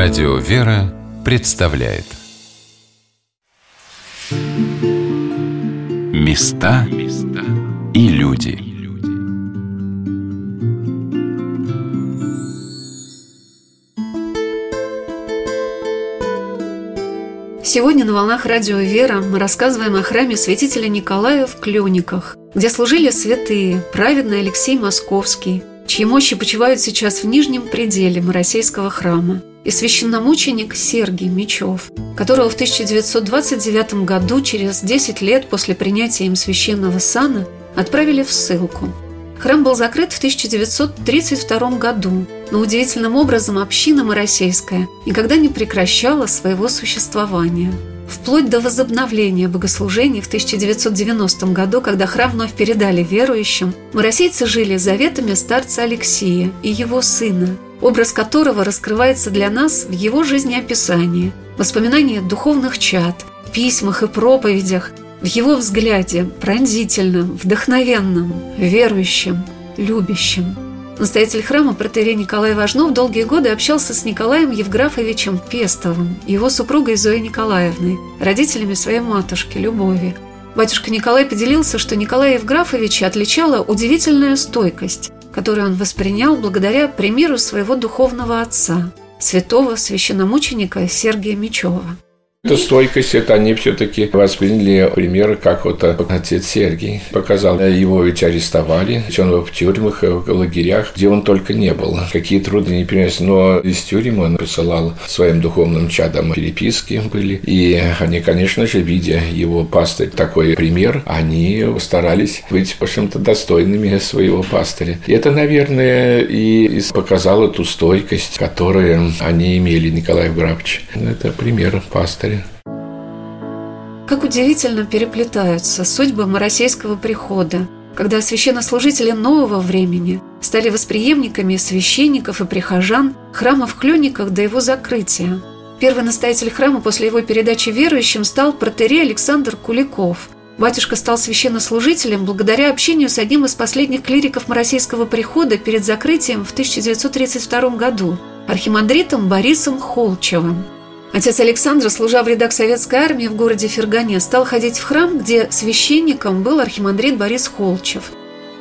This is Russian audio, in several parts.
Радио «Вера» представляет. Места и люди. Сегодня на волнах радио «Вера» мы рассказываем о храме святителя Николая в Клюниках, где служили святые, праведный Алексей Московский, чьи мощи почивают сейчас в нижнем пределе Моросейского храма, и священномученик Сергий Мечев, которого в 1929 году, через 10 лет после принятия им священного сана, отправили в ссылку. Храм был закрыт в 1932 году, но удивительным образом община Моросейская никогда не прекращала своего существования – вплоть до возобновления богослужений в 1990 году, когда храм вновь передали верующим, моросейцы жили заветами старца Алексия и его сына, образ которого раскрывается для нас в его жизнеописании, воспоминания духовных чад, письмах и проповедях, в его взгляде пронзительном, вдохновенном, верующем, любящем – Настоятель храма протерей Николай Важнов долгие годы общался с Николаем Евграфовичем Пестовым, его супругой Зоей Николаевной, родителями своей матушки Любови. Батюшка Николай поделился, что Николая Евграфовича отличала удивительная стойкость, которую он воспринял благодаря примеру своего духовного отца, святого священномученика Сергия Мечева. Эту стойкость, это они все-таки восприняли пример, как вот отец Сергий показал. Его ведь арестовали, он в тюрьмах, в лагерях, где он только не был. Какие труды не перенес, но из тюрьмы он посылал своим духовным чадам переписки были. И они, конечно же, видя его пастырь такой пример, они старались быть, в общем-то, достойными своего пастыря. И это, наверное, и показало эту стойкость, которую они имели, Николай Грабович. Это пример пастыря. Как удивительно переплетаются судьбы Моросейского прихода, когда священнослужители нового времени стали восприемниками священников и прихожан храма в Клёниках до его закрытия. Первый настоятель храма после его передачи верующим стал протерей Александр Куликов. Батюшка стал священнослужителем благодаря общению с одним из последних клириков Моросейского прихода перед закрытием в 1932 году, архимандритом Борисом Холчевым – Отец Александр, служа в рядах советской армии в городе Фергане, стал ходить в храм, где священником был архимандрит Борис Холчев.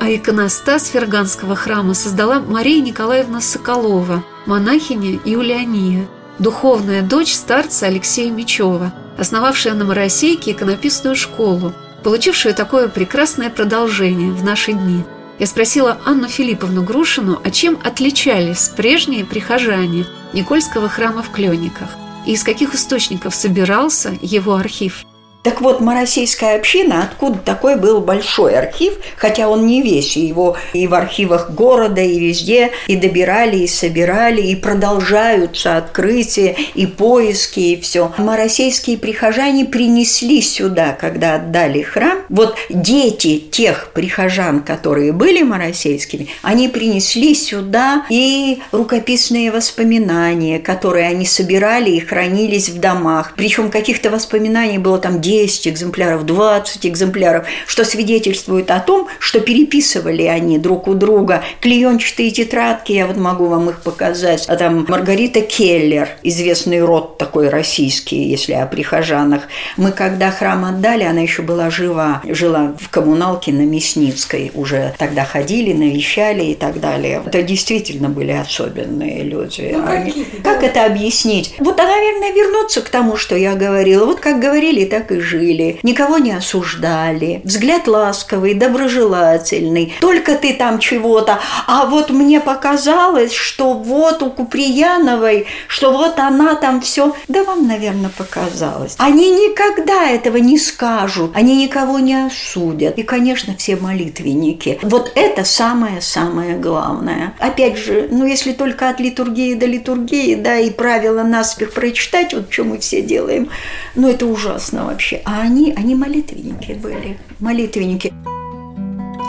А иконостас Ферганского храма создала Мария Николаевна Соколова, монахиня Юлиания, духовная дочь старца Алексея Мечева, основавшая на Моросейке иконописную школу, получившую такое прекрасное продолжение в наши дни. Я спросила Анну Филипповну Грушину, а чем отличались прежние прихожане Никольского храма в Клениках – и из каких источников собирался его архив? Так вот, Моросейская община, откуда такой был большой архив, хотя он не весь, его и в архивах города, и везде, и добирали, и собирали, и продолжаются открытия, и поиски, и все. Моросейские прихожане принесли сюда, когда отдали храм, вот дети тех прихожан, которые были моросейскими, они принесли сюда и рукописные воспоминания, которые они собирали и хранились в домах. Причем каких-то воспоминаний было там 10 экземпляров, 20 экземпляров, что свидетельствует о том, что переписывали они друг у друга. Клеенчатые тетрадки, я вот могу вам их показать. А там Маргарита Келлер, известный род такой российский, если о прихожанах. Мы когда храм отдали, она еще была жива, жила в коммуналке на Мясницкой. Уже тогда ходили, навещали и так далее. Это действительно были особенные люди. Ну, они... Как это объяснить? Вот, а, наверное, вернуться к тому, что я говорила. Вот как говорили, так и жили, никого не осуждали, взгляд ласковый, доброжелательный, только ты там чего-то, а вот мне показалось, что вот у Куприяновой, что вот она там все, да вам, наверное, показалось. Они никогда этого не скажут, они никого не осудят. И, конечно, все молитвенники. Вот это самое-самое главное. Опять же, ну если только от литургии до литургии, да, и правила наспех прочитать, вот что мы все делаем, ну это ужасно вообще вообще. А они, они молитвенники были, молитвенники.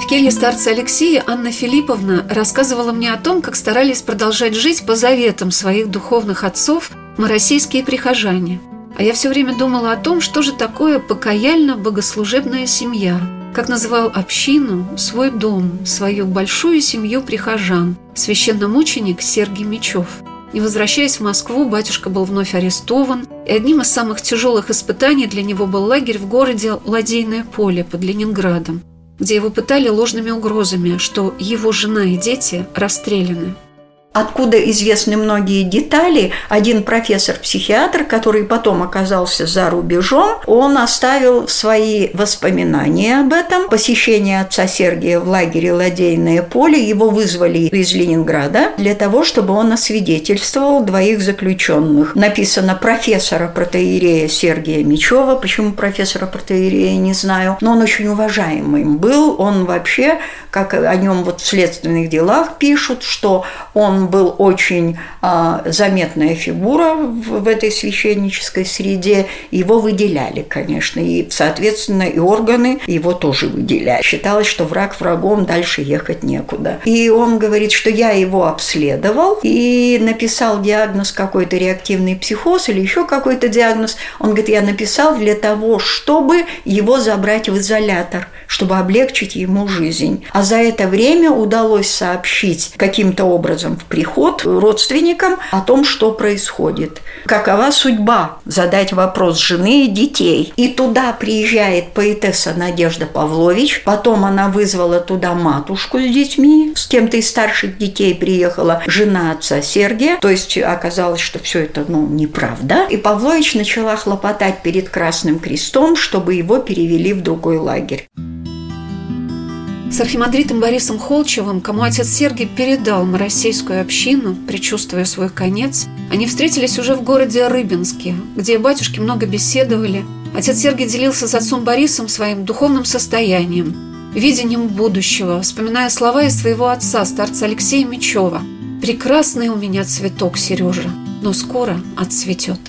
В келье старца Алексея Анна Филипповна рассказывала мне о том, как старались продолжать жить по заветам своих духовных отцов моросийские прихожане. А я все время думала о том, что же такое покаяльно-богослужебная семья, как называл общину, свой дом, свою большую семью прихожан, священномученик Сергий Мечев – И возвращаясь в Москву, батюшка был вновь арестован, и одним из самых тяжелых испытаний для него был лагерь в городе Ладейное поле под Ленинградом, где его пытали ложными угрозами, что его жена и дети расстреляны. Откуда известны многие детали, один профессор-психиатр, который потом оказался за рубежом, он оставил свои воспоминания об этом. Посещение отца Сергия в лагере «Ладейное поле» его вызвали из Ленинграда для того, чтобы он освидетельствовал двоих заключенных. Написано профессора протеерея Сергия Мечева. Почему профессора протеерея, не знаю. Но он очень уважаемым был. Он вообще, как о нем вот в следственных делах пишут, что он был очень а, заметная фигура в этой священнической среде. Его выделяли, конечно, и, соответственно, и органы его тоже выделяли. Считалось, что враг врагом, дальше ехать некуда. И он говорит, что я его обследовал и написал диагноз какой-то реактивный психоз или еще какой-то диагноз. Он говорит, я написал для того, чтобы его забрать в изолятор, чтобы облегчить ему жизнь. А за это время удалось сообщить каким-то образом в приход родственникам о том, что происходит. Какова судьба? Задать вопрос жены и детей. И туда приезжает поэтесса Надежда Павлович. Потом она вызвала туда матушку с детьми. С кем-то из старших детей приехала жена отца Сергия. То есть оказалось, что все это ну, неправда. И Павлович начала хлопотать перед Красным Крестом, чтобы его перевели в другой лагерь. С архимандритом Борисом Холчевым, кому отец Сергий передал Моросейскую общину, предчувствуя свой конец, они встретились уже в городе Рыбинске, где батюшки много беседовали. Отец Сергий делился с отцом Борисом своим духовным состоянием, видением будущего, вспоминая слова из своего отца, старца Алексея Мечева. «Прекрасный у меня цветок, Сережа, но скоро отцветет».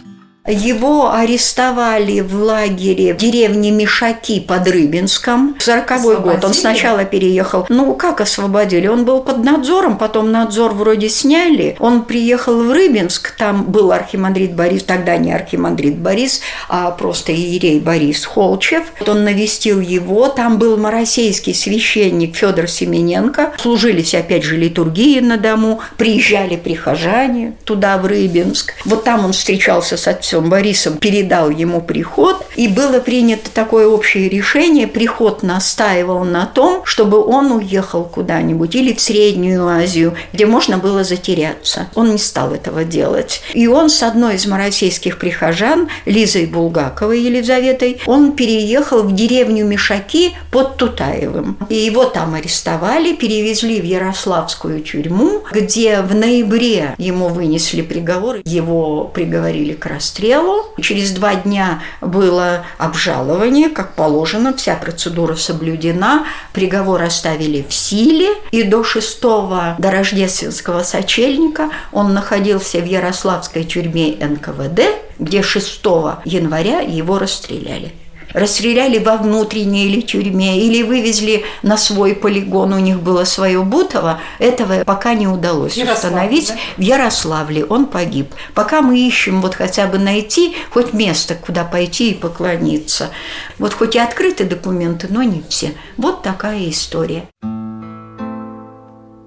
Его арестовали в лагере в деревне Мишаки под Рыбинском. В 40 год он сначала переехал. Ну, как освободили? Он был под надзором, потом надзор вроде сняли. Он приехал в Рыбинск, там был архимандрит Борис, тогда не архимандрит Борис, а просто иерей Борис Холчев. Он навестил его, там был моросейский священник Федор Семененко. Служились опять же литургии на дому, приезжали прихожане туда, в Рыбинск. Вот там он встречался с отцом отцом Борисом передал ему приход, и было принято такое общее решение. Приход настаивал на том, чтобы он уехал куда-нибудь или в Среднюю Азию, где можно было затеряться. Он не стал этого делать. И он с одной из моросейских прихожан, Лизой Булгаковой Елизаветой, он переехал в деревню Мишаки под Тутаевым. И его там арестовали, перевезли в Ярославскую тюрьму, где в ноябре ему вынесли приговор, его приговорили к расстрелу расстрелу. Через два дня было обжалование, как положено, вся процедура соблюдена, приговор оставили в силе, и до 6 до рождественского сочельника он находился в Ярославской тюрьме НКВД, где 6 января его расстреляли расстреляли во внутренней или тюрьме, или вывезли на свой полигон, у них было свое Бутово, этого пока не удалось Ярослав, установить. Да? В Ярославле он погиб. Пока мы ищем вот хотя бы найти хоть место, куда пойти и поклониться. Вот хоть и открыты документы, но не все. Вот такая история.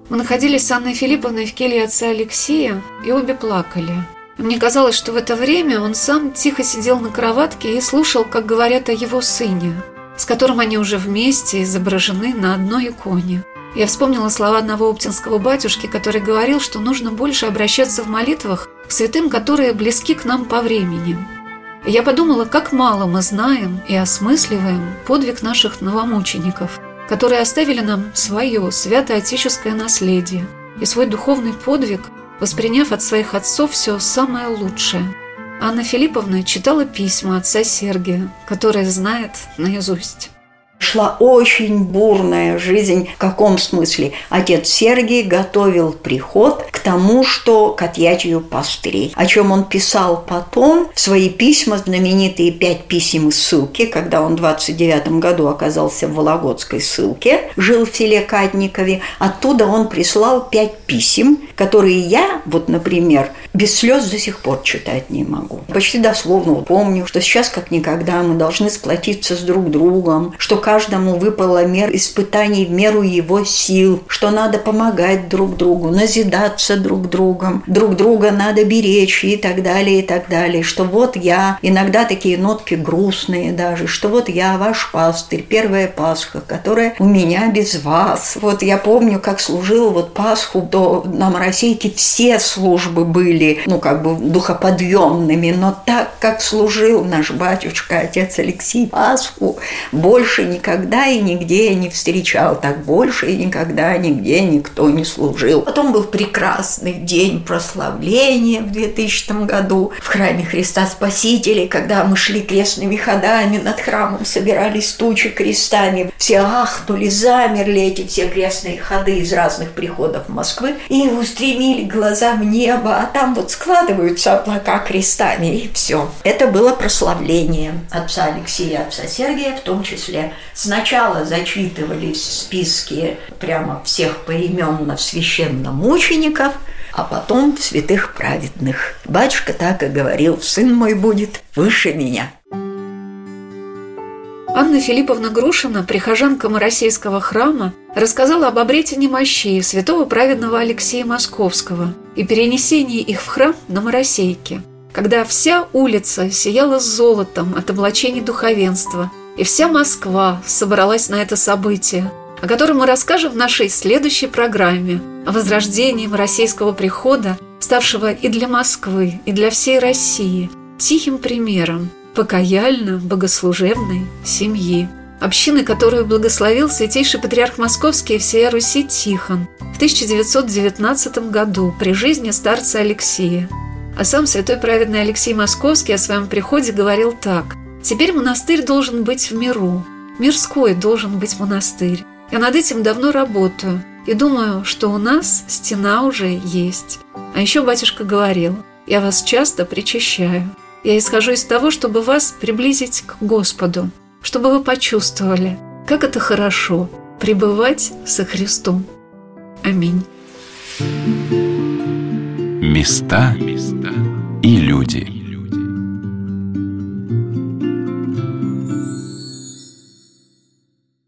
Мы находились с Анной Филипповной в келье отца Алексея и обе плакали. Мне казалось, что в это время он сам тихо сидел на кроватке и слушал, как говорят о его сыне, с которым они уже вместе изображены на одной иконе. Я вспомнила слова одного оптинского батюшки, который говорил, что нужно больше обращаться в молитвах к святым, которые близки к нам по времени. Я подумала, как мало мы знаем и осмысливаем подвиг наших новомучеников, которые оставили нам свое свято-отеческое наследие и свой духовный подвиг – восприняв от своих отцов все самое лучшее. Анна Филипповна читала письма отца Сергия, которые знает наизусть. Шла очень бурная жизнь. В каком смысле? Отец Сергий готовил приход к тому, что к отъятию пастырей. О чем он писал потом в свои письма, знаменитые пять писем из ссылки, когда он в 29 году оказался в Вологодской ссылке, жил в селе Кадникове. Оттуда он прислал пять писем, которые я, вот, например, без слез до сих пор читать не могу. Почти дословно помню, что сейчас как никогда мы должны сплотиться с друг другом, что каждому выпала мер испытаний в меру его сил, что надо помогать друг другу, назидаться друг другом, друг друга надо беречь и так далее, и так далее, что вот я, иногда такие нотки грустные даже, что вот я ваш пастырь, первая Пасха, которая у меня без вас. Вот я помню, как служил вот Пасху до на Моросейке все службы были, ну, как бы духоподъемными, но так, как служил наш батюшка, отец Алексей Пасху, больше никогда и нигде я не встречал, так больше и никогда нигде никто не служил. Потом был прекрасный день прославления в 2000 году в храме Христа Спасителя, когда мы шли крестными ходами над храмом, собирались тучи крестами, все ахнули, замерли эти все крестные ходы из разных приходов Москвы и устремили глаза в небо, а там вот складываются облака крестами, и все. Это было прославление отца Алексея, отца Сергия, в том числе. Сначала зачитывались списки прямо всех поименно в священном мучеников, а потом святых праведных. Батюшка так и говорил, сын мой будет выше меня. Анна Филипповна Грушина, прихожанка Моросейского храма, рассказала об обретении мощей святого праведного Алексея Московского и перенесении их в храм на Моросейке, когда вся улица сияла золотом от облачений духовенства, и вся Москва собралась на это событие, о котором мы расскажем в нашей следующей программе о возрождении Моросейского прихода, ставшего и для Москвы, и для всей России тихим примером покаяльно-богослужебной семьи, общины, которую благословил святейший патриарх Московский и всея Руси Тихон в 1919 году при жизни старца Алексея. А сам святой праведный Алексей Московский о своем приходе говорил так. «Теперь монастырь должен быть в миру, мирской должен быть монастырь. Я над этим давно работаю и думаю, что у нас стена уже есть. А еще батюшка говорил, я вас часто причащаю. Я исхожу из того, чтобы вас приблизить к Господу, чтобы вы почувствовали, как это хорошо пребывать со Христом. Аминь. Места и люди.